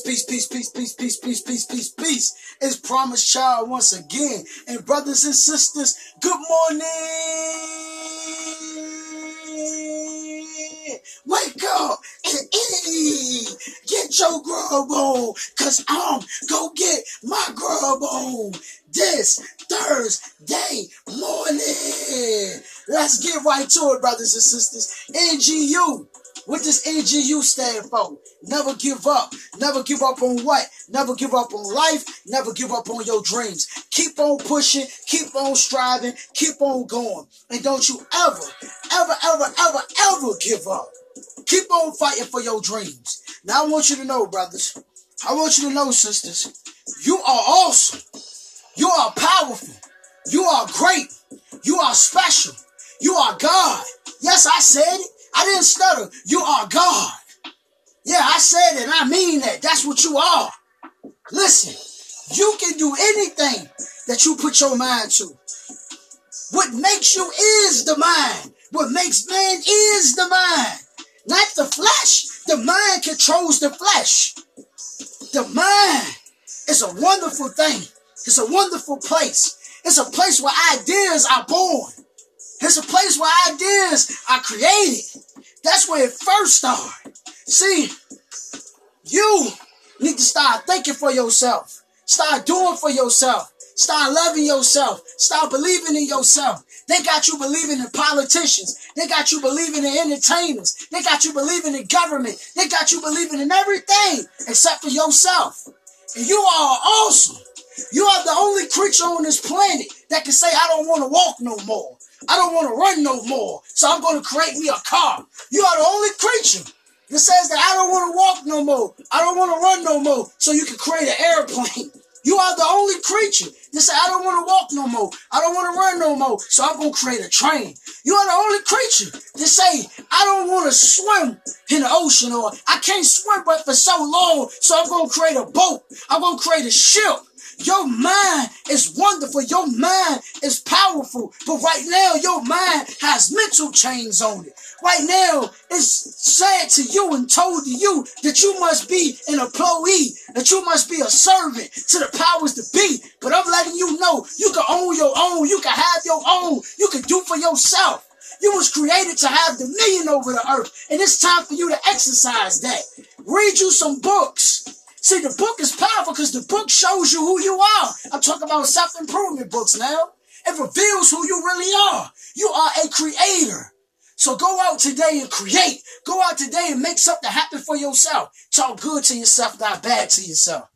peace, peace, peace, peace, peace, peace, peace, peace, peace, peace. It's Promise Child once again. And brothers and sisters, good morning. Wake up and eat. Get your grub on, cause I'm go get my grub on this Thursday morning. Let's get right to it, brothers and sisters. NGU. What does NGU stand for? Never give up. Never give up on what? Never give up on life. Never give up on your dreams. Keep on pushing. Keep on striving. Keep on going. And don't you ever, ever, ever, ever, ever give up. Keep on fighting for your dreams. Now I want you to know, brothers. I want you to know, sisters. You are awesome. You are powerful. You are great. You are special. You are God. Yes, I said it. I didn't stutter. You are God. Yeah, I said it and I mean that. That's what you are. Listen, you can do anything that you put your mind to. What makes you is the mind. What makes man is the mind. Not the flesh. The mind controls the flesh. The mind is a wonderful thing. It's a wonderful place. It's a place where ideas are born. It's a place where ideas are created. That's where it first started. See, you need to start thinking for yourself. Start doing for yourself. Start loving yourself. Start believing in yourself. They got you believing in politicians. They got you believing in entertainers. They got you believing in government. They got you believing in everything except for yourself. And you are awesome. You are the only creature on this planet that can say, I don't want to walk no more. I don't want to run no more. So I'm going to create me a car. You are the only creature that says that I don't want to walk no more. I don't want to run no more. So you can create an airplane. You are the only creature that say, I don't want to walk no more. I don't want to run no more. So I'm going to create a train. You are the only creature that say, I don't want to swim in the ocean or I can't swim but for so long. So I'm going to create a boat. I'm going to create a ship. Your mind is wonderful. Your mind is powerful. But right now, your mind has mental chains on it. Right now, it's said to you and told to you that you must be an employee, that you must be a servant to the powers to be. But I'm letting you know you can own your own. You can have your own. You can do for yourself. You was created to have dominion over the earth. And it's time for you to exercise that. Read you some books. See, the book is powerful because the book shows you who you are. I'm talking about self-improvement books now. It reveals who you really are. You are a creator. So go out today and create. Go out today and make something happen for yourself. Talk good to yourself, not bad to yourself.